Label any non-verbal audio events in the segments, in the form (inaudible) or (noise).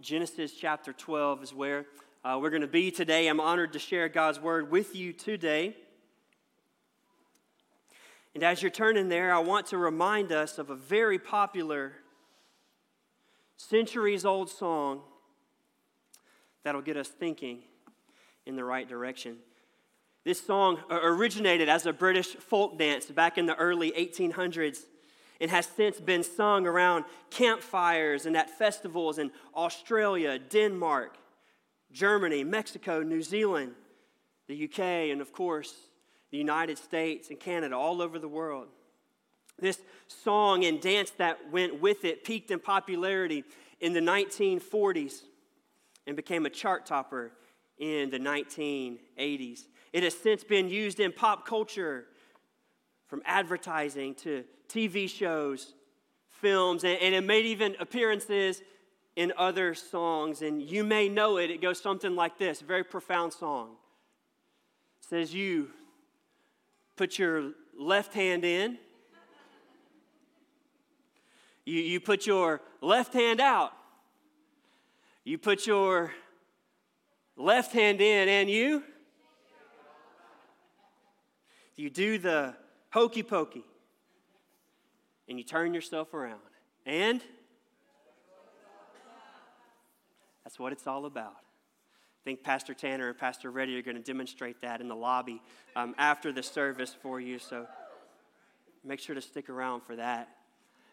Genesis chapter 12 is where uh, we're going to be today. I'm honored to share God's word with you today. And as you're turning there, I want to remind us of a very popular, centuries old song that'll get us thinking in the right direction. This song originated as a British folk dance back in the early 1800s and has since been sung around campfires and at festivals in Australia, Denmark, Germany, Mexico, New Zealand, the UK, and of course, the United States and Canada, all over the world. This song and dance that went with it peaked in popularity in the 1940s and became a chart topper in the 1980s. It has since been used in pop culture, from advertising to TV shows, films, and, and it made even appearances in other songs. And you may know it. It goes something like this very profound song. It says, You put your left hand in, you, you put your left hand out, you put your left hand in, and you. You do the hokey pokey and you turn yourself around. And that's what it's all about. I think Pastor Tanner and Pastor Reddy are going to demonstrate that in the lobby um, after the service for you. So make sure to stick around for that.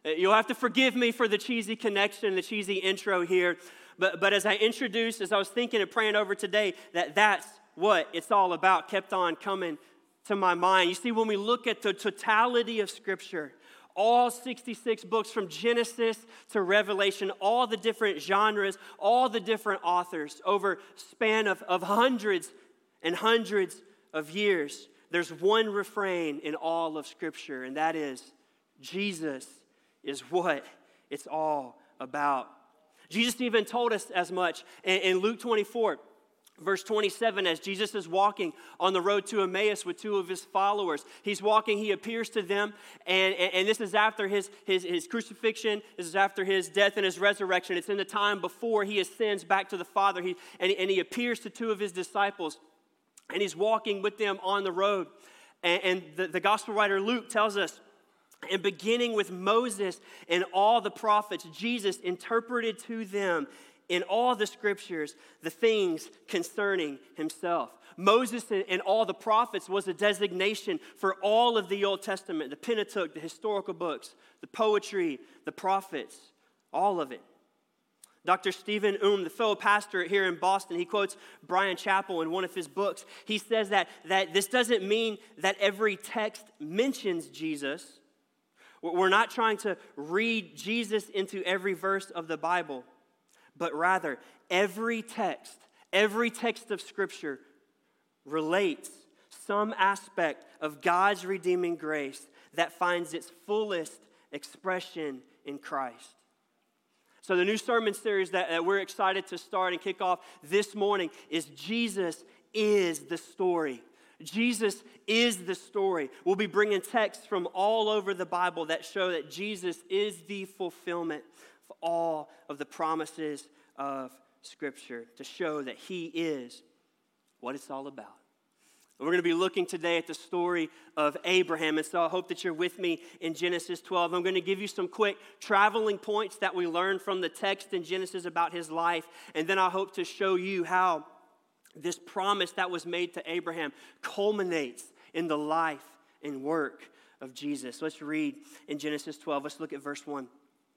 Uh, you'll have to forgive me for the cheesy connection, the cheesy intro here. But, but as I introduced, as I was thinking and praying over today, that that's what it's all about, kept on coming to my mind. You see, when we look at the totality of Scripture, all 66 books from Genesis to Revelation, all the different genres, all the different authors over span of, of hundreds and hundreds of years. There's one refrain in all of Scripture, and that is Jesus is what it's all about. Jesus even told us as much in, in Luke 24. Verse 27, as Jesus is walking on the road to Emmaus with two of his followers, he's walking, he appears to them, and, and, and, this is after his, his, his crucifixion, this is after his death and his resurrection. It's in the time before he ascends back to the Father, he, and, and he appears to two of his disciples, and he's walking with them on the road. And, and the, the gospel writer Luke tells us, and beginning with Moses and all the prophets, Jesus interpreted to them in all the scriptures the things concerning himself. Moses and all the prophets was a designation for all of the Old Testament, the Pentateuch, the historical books, the poetry, the prophets, all of it. Dr. Stephen Oom, the fellow pastor here in Boston, he quotes Brian Chapell in one of his books. He says that, that this doesn't mean that every text mentions Jesus. We're not trying to read Jesus into every verse of the Bible but rather every text, every text of Scripture relates some aspect of God's redeeming grace that finds its fullest expression in Christ. So, the new sermon series that, that, we're excited to start and kick off this morning is Jesus is the story. Jesus is the story. We'll be bringing texts from all over the Bible that show that Jesus is the fulfillment all of the promises of Scripture to show that He is what it's all about. We're going to be looking today at the story of Abraham. And so I hope that you're with me in Genesis 12. I'm going to give you some quick traveling points that we learned from the text in Genesis about his life. And then I hope to show you how this promise that was made to Abraham culminates in the life and work of Jesus. Let's read in Genesis 12. Let's look at verse 1.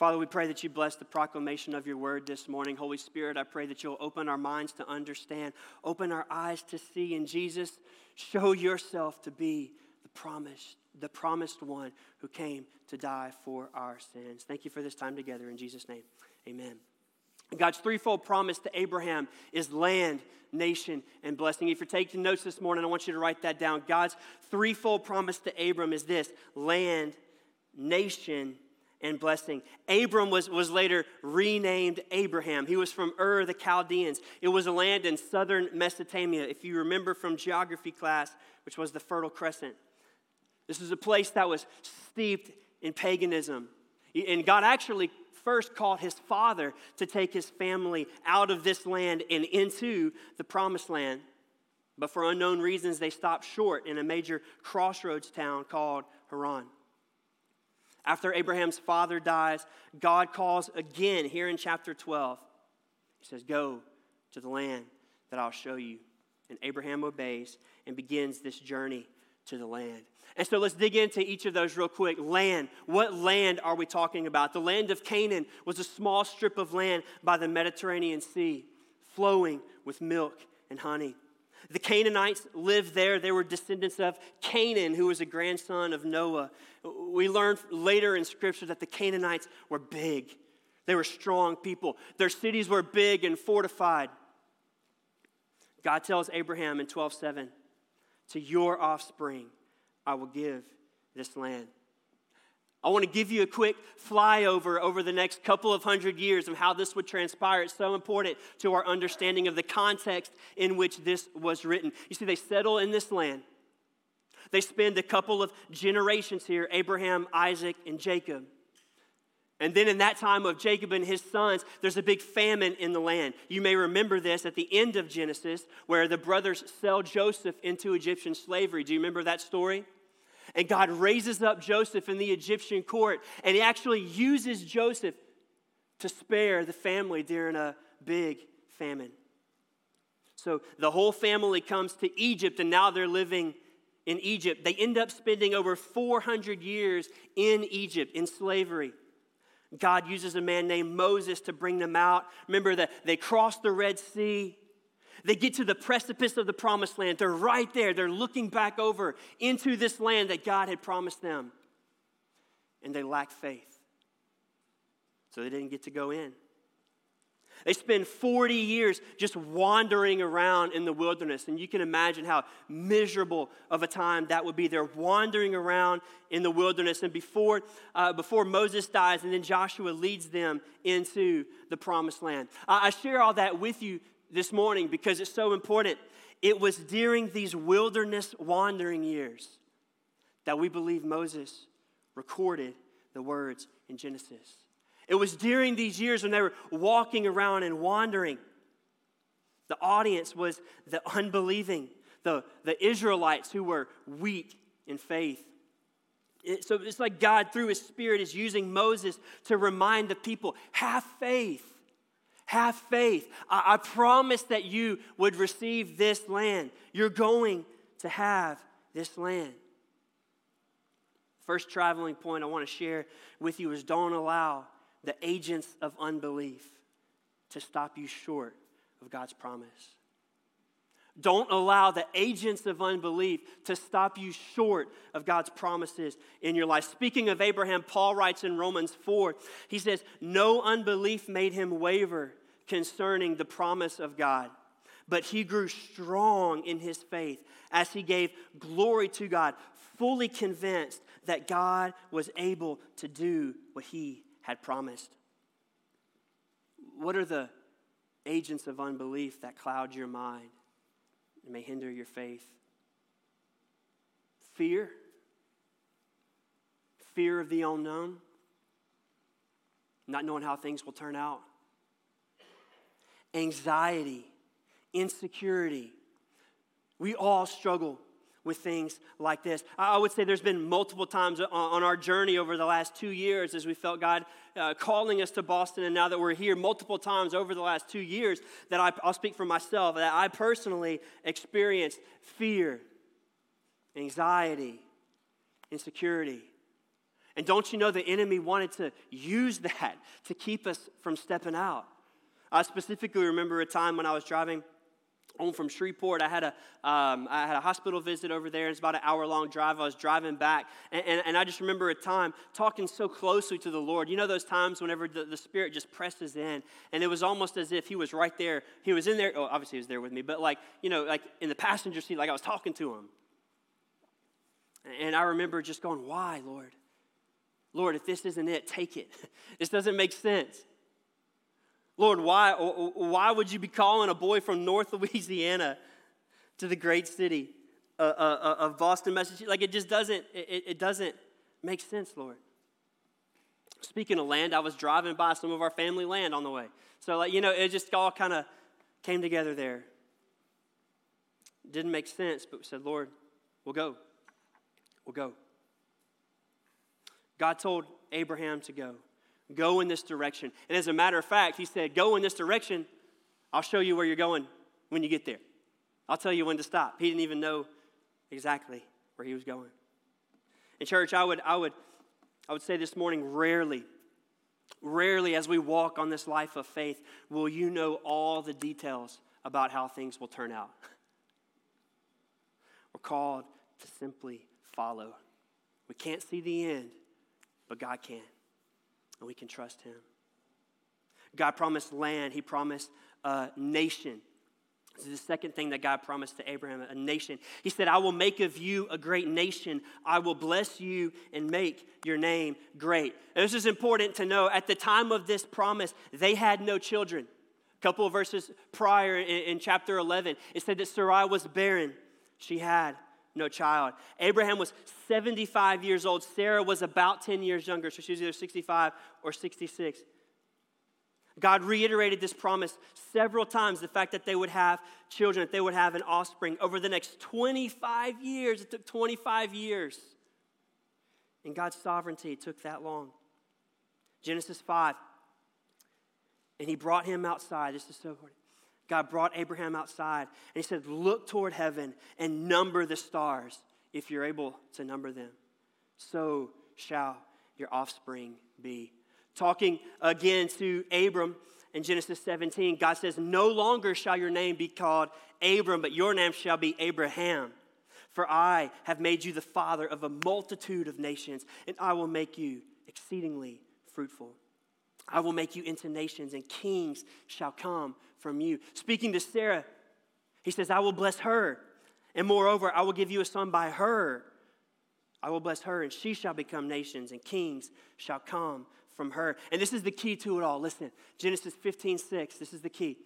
Father, we pray that you bless the proclamation of your word this morning. Holy Spirit, I pray that you'll open our minds to understand, open our eyes to see. And Jesus, show yourself to be the promised the promised one who came to die for our sins. Thank you for this time together in Jesus' name. Amen. God's threefold promise to Abraham is land, nation, and blessing. If you're taking notes this morning, I want you to write that down. God's threefold promise to Abram is this land, nation, and blessing. Abram was, was later renamed Abraham. He was from Ur the Chaldeans. It was a land in southern Mesopotamia, if you remember from geography class, which was the Fertile Crescent. This was a place that was steeped in paganism. And God actually first called his father to take his family out of this land and into the promised land. But for unknown reasons, they stopped short in a major crossroads town called Haran. After Abraham's father dies, God calls again here in chapter 12. He says, Go to the land that I'll show you. And Abraham obeys and begins this journey to the land. And so let's dig into each of those real quick. Land. What land are we talking about? The land of Canaan was a small strip of land by the Mediterranean Sea, flowing with milk and honey. The Canaanites lived there. They were descendants of Canaan, who was a grandson of Noah. We learn later in Scripture that the Canaanites were big, they were strong people. Their cities were big and fortified. God tells Abraham in 12 7, to your offspring I will give this land. I want to give you a quick flyover over the next couple of hundred years of how this would transpire. It's so important to our understanding of the context in which this was written. You see, they settle in this land. They spend a couple of generations here Abraham, Isaac, and Jacob. And then in that time of Jacob and his sons, there's a big famine in the land. You may remember this at the end of Genesis, where the brothers sell Joseph into Egyptian slavery. Do you remember that story? And God raises up Joseph in the Egyptian court, and he actually uses Joseph to spare the family during a big famine. So the whole family comes to Egypt, and now they're living in Egypt. They end up spending over 400 years in Egypt in slavery. God uses a man named Moses to bring them out. Remember that they cross the Red Sea. They get to the precipice of the promised land. They're right there. They're looking back over into this land that God had promised them. And they lack faith. So they didn't get to go in. They spend 40 years just wandering around in the wilderness. And you can imagine how miserable of a time that would be. They're wandering around in the wilderness. And before, uh, before Moses dies, and then Joshua leads them into the promised land. I share all that with you this morning because it's so important. It was during these wilderness wandering years that we believe Moses recorded the words in Genesis. It was during these years when they were walking around and wandering. The audience was the unbelieving, the, the Israelites who were weak in faith. It, so it's like God, through His Spirit, is using Moses to remind the people have faith. Have faith. I, I promise that you would receive this land. You're going to have this land. First traveling point I want to share with you is don't allow the agents of unbelief to stop you short of God's promise. Don't allow the agents of unbelief to stop you short of God's promises in your life. Speaking of Abraham, Paul writes in Romans 4, he says, No unbelief made him waver concerning the promise of God, but he grew strong in his faith as he gave glory to God, fully convinced that God was able to do what he had promised. What are the agents of unbelief that cloud your mind and may hinder your faith? Fear, fear of the unknown, not knowing how things will turn out, anxiety, insecurity. We all struggle with things like this. I would say there's been multiple times on our journey over the last two years as we felt God uh, calling us to Boston, and now that we're here, multiple times over the last two years that I'll speak for myself, that I personally experienced fear, anxiety, insecurity. And don't you know the enemy wanted to use that to keep us from stepping out? I specifically remember a time when I was driving home from Shreveport. I had a, um, I had a hospital visit over there. It's about an hour long drive. I was driving back, and, and, and, I just remember a time talking so closely to the Lord. You know those times whenever the, the Spirit just presses in, and it was almost as if He was right there. He was in there. Oh, obviously He was there with me, but like you know, like in the passenger seat, like I was talking to Him. And I remember just going, "Why, Lord? Lord, if this isn't it, take it. (laughs) this doesn't make sense." Lord, why, why would you be calling a boy from North (laughs) Louisiana to the great city uh, uh, uh, of Boston, Massachusetts? Like it just doesn't, it, it doesn't make sense, Lord. Speaking of land, I was driving by some of our family land on the way. So, like, you know, it just all kind of came together there. Didn't make sense, but we said, Lord, we'll go. We'll go. God told Abraham to go. Go in this direction. And as a matter of fact, he said, Go in this direction. I'll show you where you're going when you get there. I'll tell you when to stop. He didn't even know exactly where he was going. In church, I would, I would, I would say this morning, rarely, rarely as we walk on this life of faith, will you know all the details about how things will turn out. (laughs) We're called to simply follow. We can't see the end, but God can and we can trust him. God promised land, he promised a nation. This is the second thing that God promised to Abraham a nation. He said, I will make of you a great nation. I will bless you and make your name great. And this is important to know. At the time of this promise, they had no children. A couple of verses prior in, in chapter 11, it said that Sarai was barren. She had no child. Abraham was 75 years old. Sarah was about 10 years younger, so she was either 65 or 66. God reiterated this promise several times the fact that they would have children, that they would have an offspring over the next 25 years. It took 25 years. In God's sovereignty, took that long. Genesis 5. And he brought him outside. This is so important. God brought Abraham outside and he said, Look toward heaven and number the stars if you're able to number them. So shall your offspring be. Talking again to Abram in Genesis 17, God says, No longer shall your name be called Abram, but your name shall be Abraham. For I have made you the father of a multitude of nations, and I will make you exceedingly fruitful. I will make you into nations, and kings shall come from you. Speaking to Sarah, he says, I will bless her. And moreover, I will give you a son by her. I will bless her, and she shall become nations, and kings shall come from her. And this is the key to it all. Listen, Genesis 15, 6, this is the key.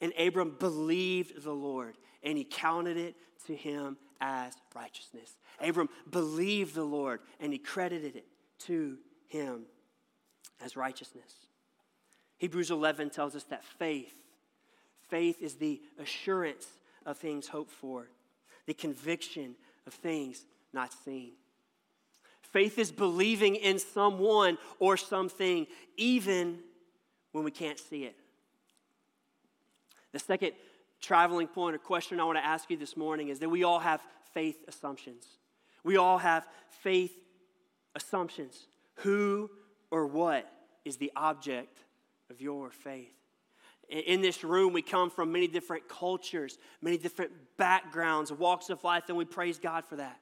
And Abram believed the Lord, and he counted it to him as righteousness. Abram believed the Lord, and he credited it to him as righteousness. Hebrews 11 tells us that faith, faith is the assurance of things hoped for, the conviction of things not seen. Faith is believing in someone or something, even when we can't see it. The second traveling point or question I want to ask you this morning is that we all have faith assumptions. We all have faith assumptions. Who or what is the object of your faith. In this room, we come from many different cultures, many different backgrounds, walks of life, and we praise God for that.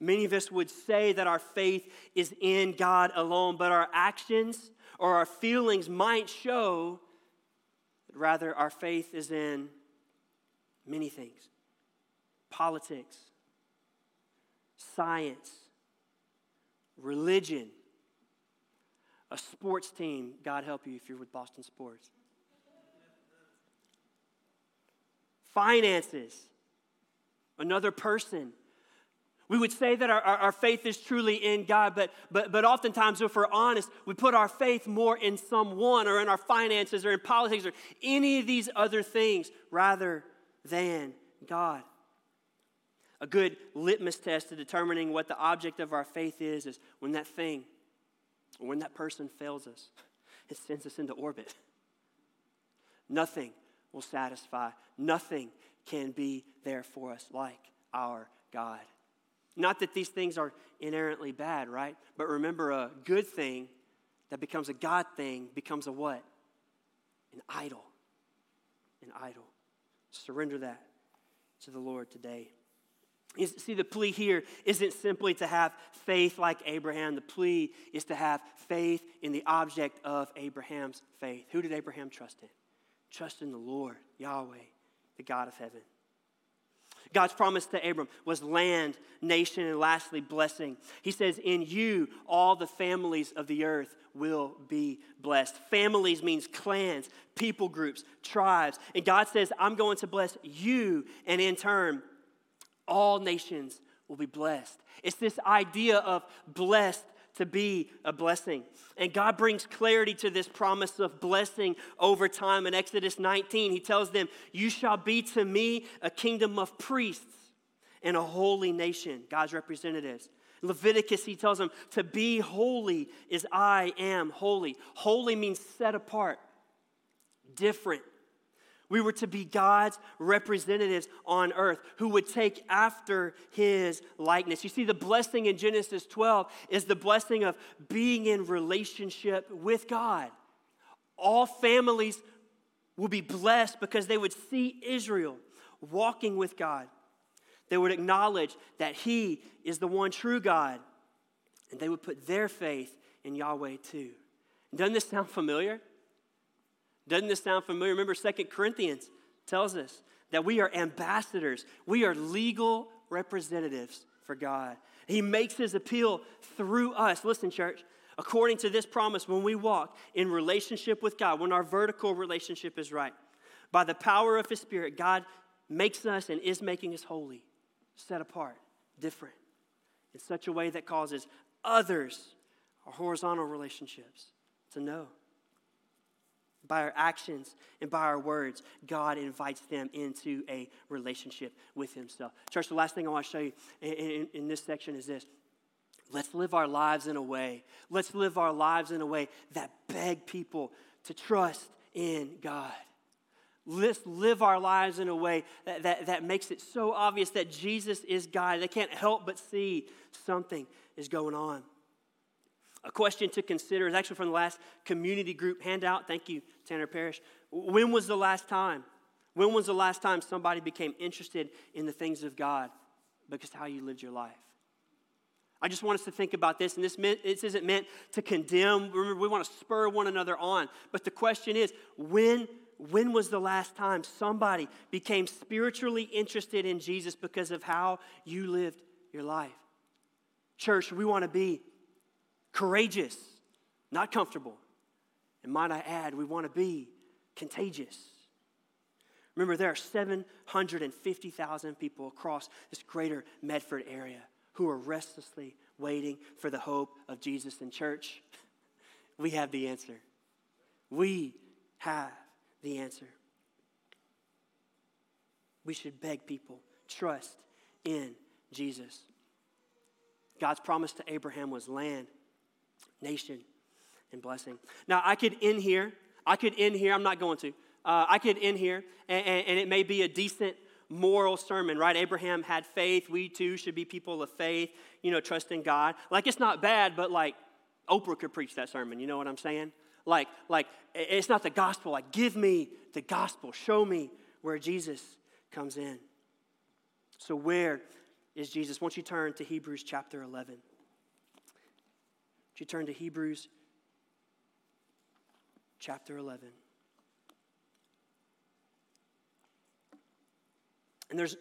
Many of us would say that our faith is in God alone, but our actions or our feelings might show that rather our faith is in many things politics, science, religion, A sports team, God help you if you're with Boston Sports. Finances, another person. We would say that our, our, our, faith is truly in God, but, but, but oftentimes, if we're honest, we put our faith more in someone or in our finances or in politics or any of these other things rather than God. A good litmus test to determining what the object of our faith is is when that thing when that person fails us, it sends us into orbit. Nothing will satisfy, nothing can be there for us like our God. Not that these things are inherently bad, right? But remember, a good thing that becomes a God thing becomes a what? An idol. An idol. Surrender that to the Lord today. See, the plea here isn't simply to have faith like Abraham. The plea is to have faith in the object of Abraham's faith. Who did Abraham trust in? Trust in the Lord, Yahweh, the God of heaven. God's promise to Abram was land, nation, and lastly, blessing. He says, In you, all the families of the earth will be blessed. Families means clans, people groups, tribes. And God says, I'm going to bless you, and in turn, all nations will be blessed. It's this idea of blessed to be a blessing. And God brings clarity to this promise of blessing over time. In Exodus 19, He tells them, You shall be to me a kingdom of priests and a holy nation, God's representatives. Leviticus, he tells them, To be holy is I am holy. Holy means set apart, different, we were to be God's representatives on earth who would take after his likeness. You see, the blessing in Genesis 12 is the blessing of being in relationship with God. All families will be blessed because they would see Israel walking with God. They would acknowledge that he is the one true God, and they would put their faith in Yahweh too. Doesn't this sound familiar? Doesn't this sound familiar? Remember, Second Corinthians tells us that we are ambassadors, we are legal representatives for God. He makes his appeal through us. Listen, church, according to this promise, when we walk in relationship with God, when our vertical relationship is right, by the power of his Spirit, God makes us and is making us holy, set apart, different, in such a way that causes others, our horizontal relationships, to know by our actions and by our words, God invites them into a relationship with Himself. Church, the last thing I want to show you in, in, in, this section is this. Let's live our lives in a way, let's live our lives in a way that beg people to trust in God. Let's live our lives in a way that, that, that makes it so obvious that Jesus is God. They can't help but see something is going on. A question to consider is actually from the last community group handout. Thank you, Tanner Parrish. When was the last time? When was the last time somebody became interested in the things of God because how you lived your life? I just want us to think about this, and this, meant, this isn't meant to condemn. Remember, we want to spur one another on. But the question is when, when was the last time somebody became spiritually interested in Jesus because of how you lived your life? Church, we want to be courageous, not comfortable. And might I add, we want to be contagious. Remember, there are 750,000 people across this greater Medford area who are restlessly waiting for the hope of Jesus in church. (laughs) We have the answer. We have the answer. We should beg people, trust in Jesus. God's promise to Abraham was land nation and blessing. Now, I could end here. I could end here. I'm not going to. Uh, I could end here, and, and, and it may be a decent moral sermon, right? Abraham had faith. We too should be people of faith, you know, trust in God. Like, it's not bad, but like, Oprah could preach that sermon. You know what I'm saying? Like, like it's not the gospel. Like, give me the gospel. Show me where Jesus comes in. So, where is Jesus? Won't you turn to Hebrews chapter 11? Would you turn to Hebrews chapter 11? And there's,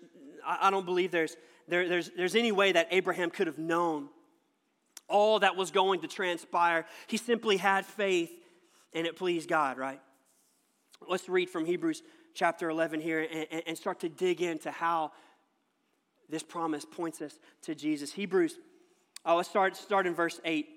I don't believe there's, there, there's, there's any way that Abraham could have known all that was going to transpire. He simply had faith and it pleased God, right? Let's read from Hebrews chapter 11 here and, and start to dig into how this promise points us to Jesus. Hebrews, oh, let's start, start in verse 8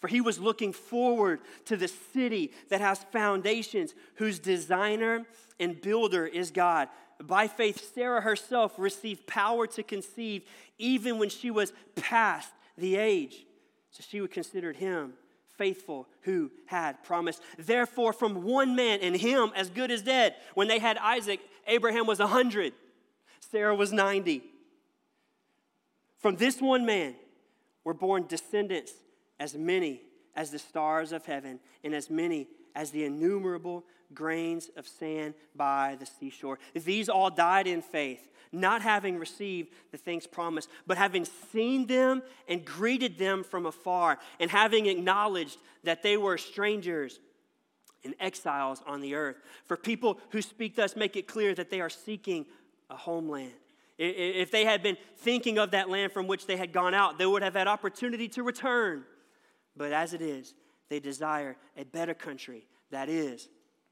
For he was looking forward to the city that has foundations, whose designer and builder is God. By faith, Sarah herself received power to conceive even when she was past the age. So she would consider him faithful who had promised. Therefore, from one man and him as good as dead, when they had Isaac, Abraham was 100, Sarah was 90. From this one man were born descendants as many as the stars of heaven and as many as the innumerable grains of sand by the seashore. These all died in faith, not having received the things promised, but having seen them and greeted them from afar, and having acknowledged that they were strangers and exiles on the earth. For people who speak thus make it clear that they are seeking a homeland. If they had been thinking of that land from which they had gone out, they would have had opportunity to return. But as it is, they desire a better country, that is,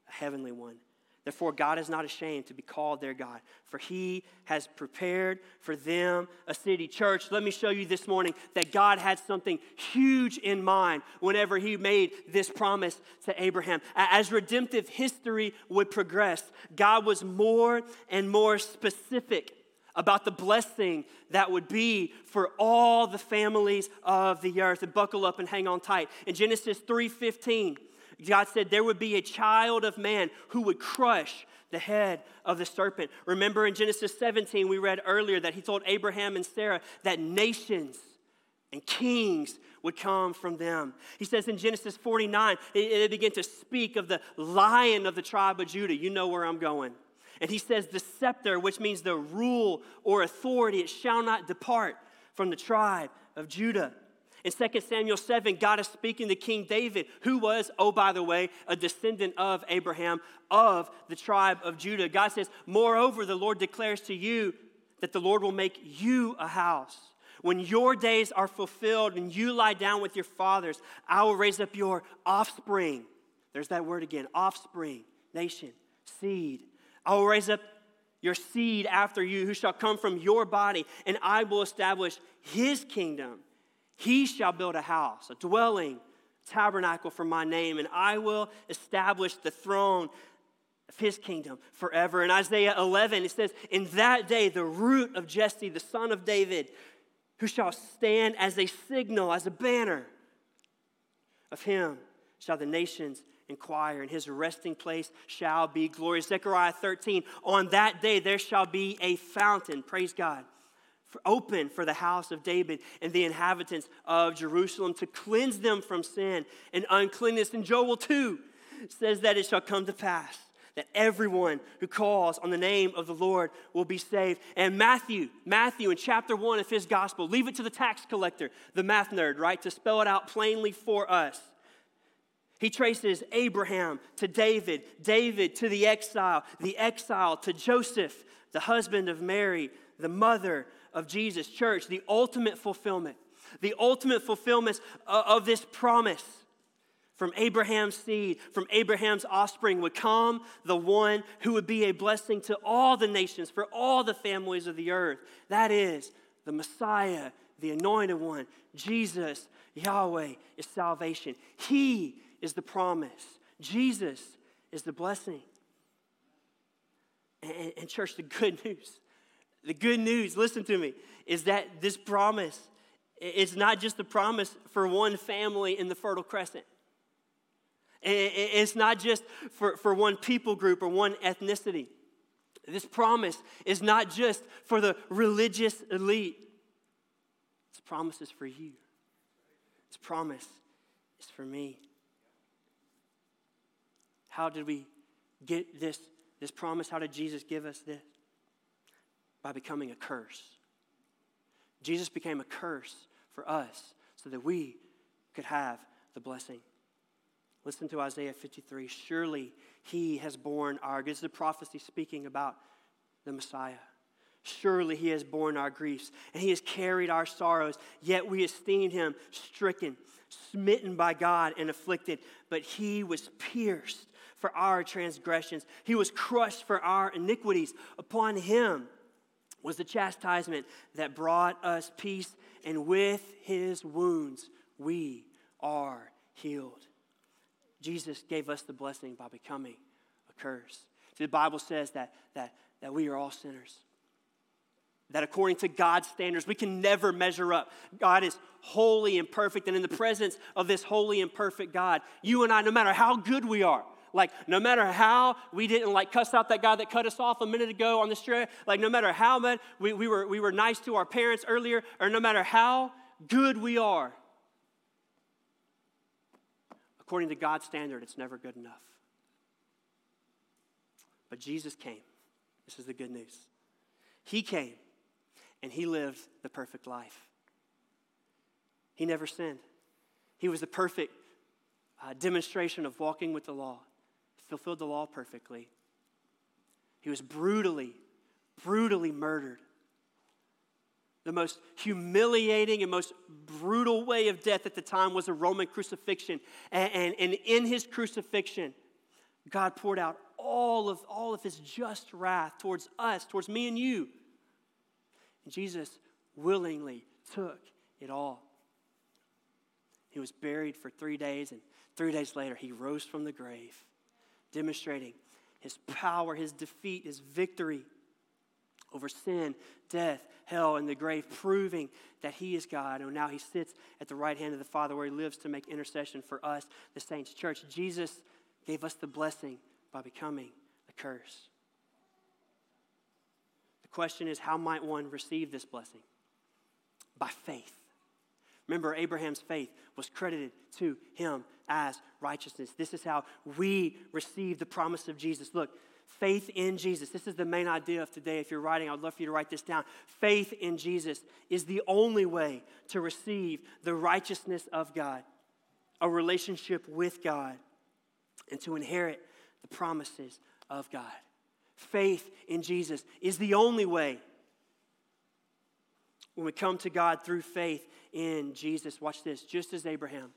a heavenly one. Therefore, God is not ashamed to be called their God, for he has prepared for them a city. Church, let me show you this morning that God had something huge in mind whenever he made this promise to Abraham. As redemptive history would progress, God was more and more specific about the blessing that would be for all the families of the earth. And buckle up and hang on tight. In Genesis 3:15, God said there would be a child of man who would crush the head of the serpent. Remember in Genesis 17, we read earlier that he told Abraham and Sarah that nations and kings would come from them. He says in Genesis 49, they begin to speak of the lion of the tribe of Judah. You know where I'm going. And he says, the scepter, which means the rule or authority, it shall not depart from the tribe of Judah. In 2 Samuel 7, God is speaking to King David, who was, oh, by the way, a descendant of Abraham of the tribe of Judah. God says, Moreover, the Lord declares to you that the Lord will make you a house. When your days are fulfilled and you lie down with your fathers, I will raise up your offspring. There's that word again offspring, nation, seed. I will raise up your seed after you, who shall come from your body, and I will establish his kingdom. He shall build a house, a dwelling, tabernacle for my name, and I will establish the throne of his kingdom forever. In Isaiah 11, it says, In that day, the root of Jesse, the son of David, who shall stand as a signal, as a banner of him, shall the nations inquire, and his resting place shall be glorious. Zechariah 13, on that day there shall be a fountain, praise God for open for the house of David and the inhabitants of Jerusalem to cleanse them from sin and uncleanness. And Joel 2 says that it shall come to pass that everyone who calls on the name of the Lord will be saved. And Matthew, Matthew in chapter 1 of his gospel, leave it to the tax collector, the math nerd, right, to spell it out plainly for us. He traces Abraham to David, David to the exile, the exile to Joseph, the husband of Mary, the mother of Jesus. Church, the ultimate fulfillment, the ultimate fulfillment of this promise from Abraham's seed, from Abraham's offspring would come the one who would be a blessing to all the nations, for all the families of the earth. That is the Messiah, the anointed one. Jesus, Yahweh, is salvation. He is the promise. Jesus is the blessing. And, and, church, the good (laughs) news the good news, listen to me, is that this promise is not just a promise for one family in the Fertile Crescent. It's not just for, for one people group or one ethnicity. This promise is not just for the religious elite. This promise is for you. This promise is for me. How did we get this This promise, how did Jesus give us this? By becoming a curse. Jesus became a curse for us so that we could have the blessing. Listen to Isaiah 53. Surely he has borne our, this is the prophecy speaking about the Messiah. Surely he has borne our griefs and he has carried our sorrows, yet we esteemed him stricken, smitten by God, and afflicted. But he was pierced for our transgressions, he was crushed for our iniquities. Upon him was the chastisement that brought us peace, and with his wounds we are healed. Jesus gave us the blessing by becoming a curse. See, the Bible says that, that, that we are all sinners. That according to God's standards, we can never measure up. God is holy and perfect, and in the presence of this holy and perfect God, you and I, no matter how good we are, like no matter how we didn't like cuss out that guy that cut us off a minute ago on the street, like no matter how much we, we, were, we were nice to our parents earlier, or no matter how good we are, according to God's standard, it's never good enough. But Jesus came. This is the good news. He came and he lived the perfect life. He never sinned. He was the perfect uh, demonstration of walking with the law, fulfilled the law perfectly. He was brutally, brutally murdered. The most humiliating and most brutal way of death at the time was a Roman crucifixion. And, and, and in his crucifixion, God poured out all of, all of his just wrath towards us, towards me and you. And Jesus willingly took it all. He was buried for three days, and three days later, he rose from the grave, demonstrating his power, his defeat, his victory over sin, death, hell, and the grave, proving that he is God. And now he sits at the right hand of the Father where he lives to make intercession for us, the saints' church. Jesus gave us the blessing by becoming the curse. The question is how might one receive this blessing? By faith. Remember, Abraham's faith was credited to him as righteousness. This is how we receive the promise of Jesus. Look, faith in Jesus. This is the main idea of today. If you're writing, I'd love for you to write this down. Faith in Jesus is the only way to receive the righteousness of God, a relationship with God, and to inherit the promises of God. Faith in Jesus is the only way. When we come to God through faith in Jesus, watch this, just as Abraham,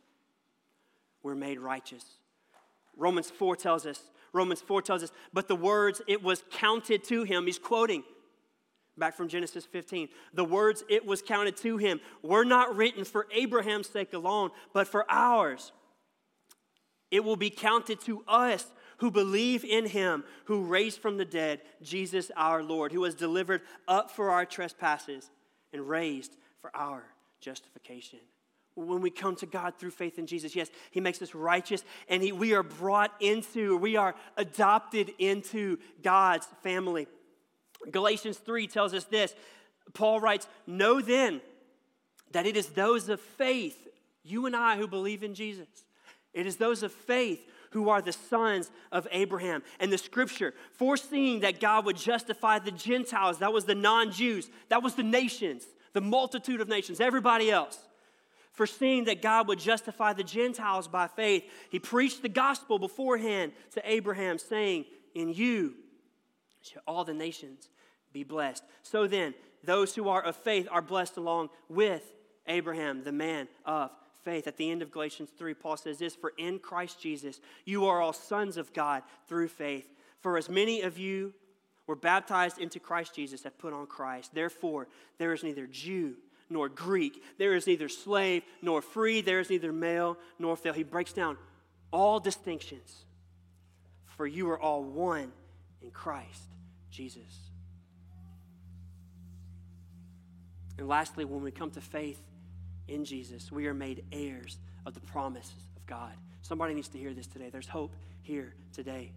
we're made righteous. Romans 4 tells us, Romans 4 tells us, but the words it was counted to him, he's quoting back from Genesis 15. The words it was counted to him were not written for Abraham's sake alone, but for ours. It will be counted to us who believe in him who raised from the dead Jesus our Lord, who was delivered up for our trespasses and raised for our justification. When we come to God through faith in Jesus, yes, He makes us righteous and he, we are brought into, we are adopted into God's family. Galatians 3 tells us this. Paul writes, Know then that it is those of faith, you and I who believe in Jesus, it is those of faith who are the sons of Abraham. And the scripture, foreseeing that God would justify the Gentiles, that was the non Jews, that was the nations, the multitude of nations, everybody else. Foreseeing that God would justify the Gentiles by faith, he preached the gospel beforehand to Abraham, saying, In you shall all the nations be blessed. So then, those who are of faith are blessed along with Abraham, the man of faith. At the end of Galatians 3, Paul says this For in Christ Jesus, you are all sons of God through faith. For as many of you were baptized into Christ Jesus have put on Christ. Therefore, there is neither Jew nor Greek, there is neither slave nor free, there is neither male nor female. He breaks down all distinctions. For you are all one in Christ Jesus. And lastly, when we come to faith, in Jesus, we are made heirs of the promises of God. Somebody needs to hear this today. There's hope here today.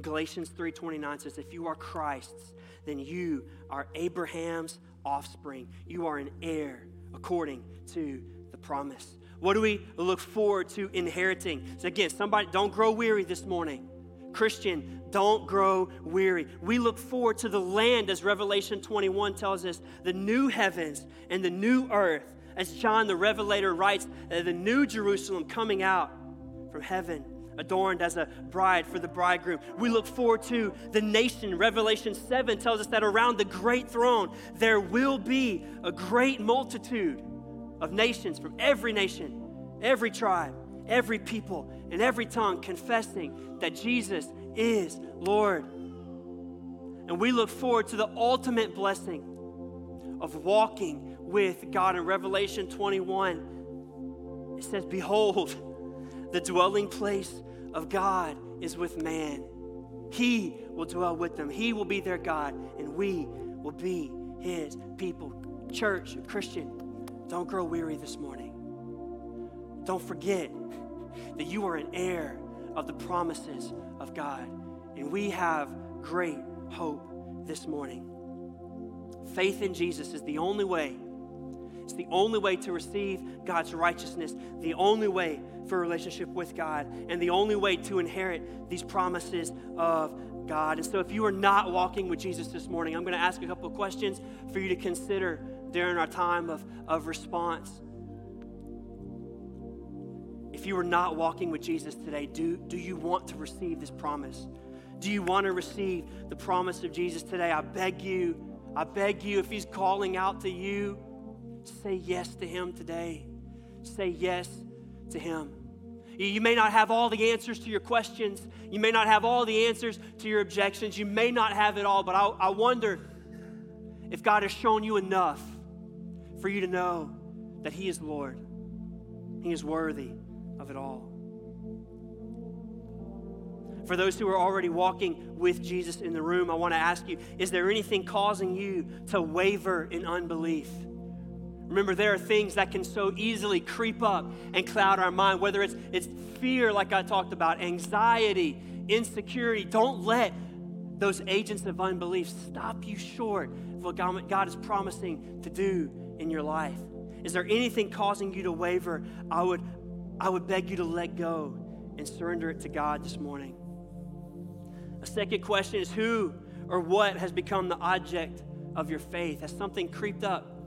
Galatians 3:29 says if you are Christ's, then you are Abraham's offspring. You are an heir according to the promise. What do we look forward to inheriting? So again, somebody don't grow weary this morning. Christian, Don't grow weary. We look forward to the land, as Revelation 21 tells us, the new heavens and the new earth. As John the Revelator writes, uh, the new Jerusalem coming out from heaven, adorned as a bride for the bridegroom. We look forward to the nation. Revelation 7 tells us that around the great throne, there will be a great multitude of nations from every nation, every tribe, every people, and every tongue confessing that Jesus is Lord. And we look forward to the ultimate blessing of walking with God. In Revelation 21, it says, Behold, the dwelling place of God is with man. He will dwell with them, He will be their God, and we will be His people. Church, Christian, don't grow weary this morning. Don't forget that you are an heir of the promises of God. And we have great hope this morning. Faith in Jesus is the only way. It's the only way to receive God's righteousness, the only way for a relationship with God, and the only way to inherit these promises of God. And so, if you are not walking with Jesus this morning, I'm going to ask a couple of questions for you to consider during our time of, of response. If you are not walking with Jesus today, do, do you want to receive this promise? Do you want to receive the promise of Jesus today? I beg you, I beg you, if He's calling out to you, say yes to Him today. Say yes to Him. You may not have all the answers to your questions. You may not have all the answers to your objections. You may not have it all, but I, I wonder if God has shown you enough for you to know that He is Lord. He is worthy of it all. For those who are already walking with Jesus in the room, I want to ask you is there anything causing you to waver in unbelief? Remember, there are things that can so easily creep up and cloud our mind, whether it's, it's fear, like I talked about, anxiety, insecurity. Don't let those agents of unbelief stop you short of what God is promising to do in your life. Is there anything causing you to waver? I would, I would beg you to let go and surrender it to God this morning. A second question is who or what has become the object of your faith? Has something creeped up?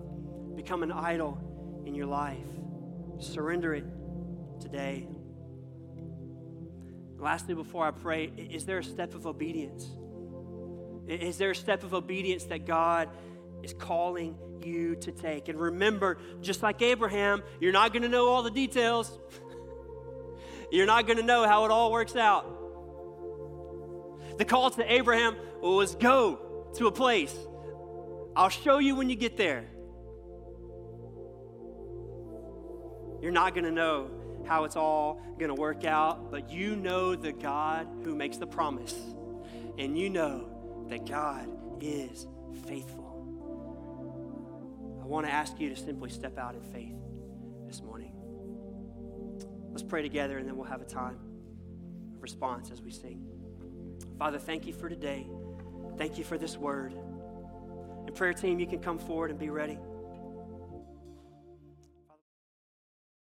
become an idol in your life. Surrender it today. Lastly, before I pray, is there a step of obedience? Is there a step of obedience that God is calling you to take? And remember, just like Abraham, you're not going to know all the details. (laughs) You're not going to know how it all works out. The call to Abraham was go to a place. I'll show you when you get there. You're not going to know how it's all going to work out, but you know the God who makes the promise. And you know that God is faithful. I want to ask you to simply step out in faith this morning. Let's pray together and then we'll have a time of response as we sing. Father, thank you for today. Thank you for this word. And prayer team, you can come forward and be ready.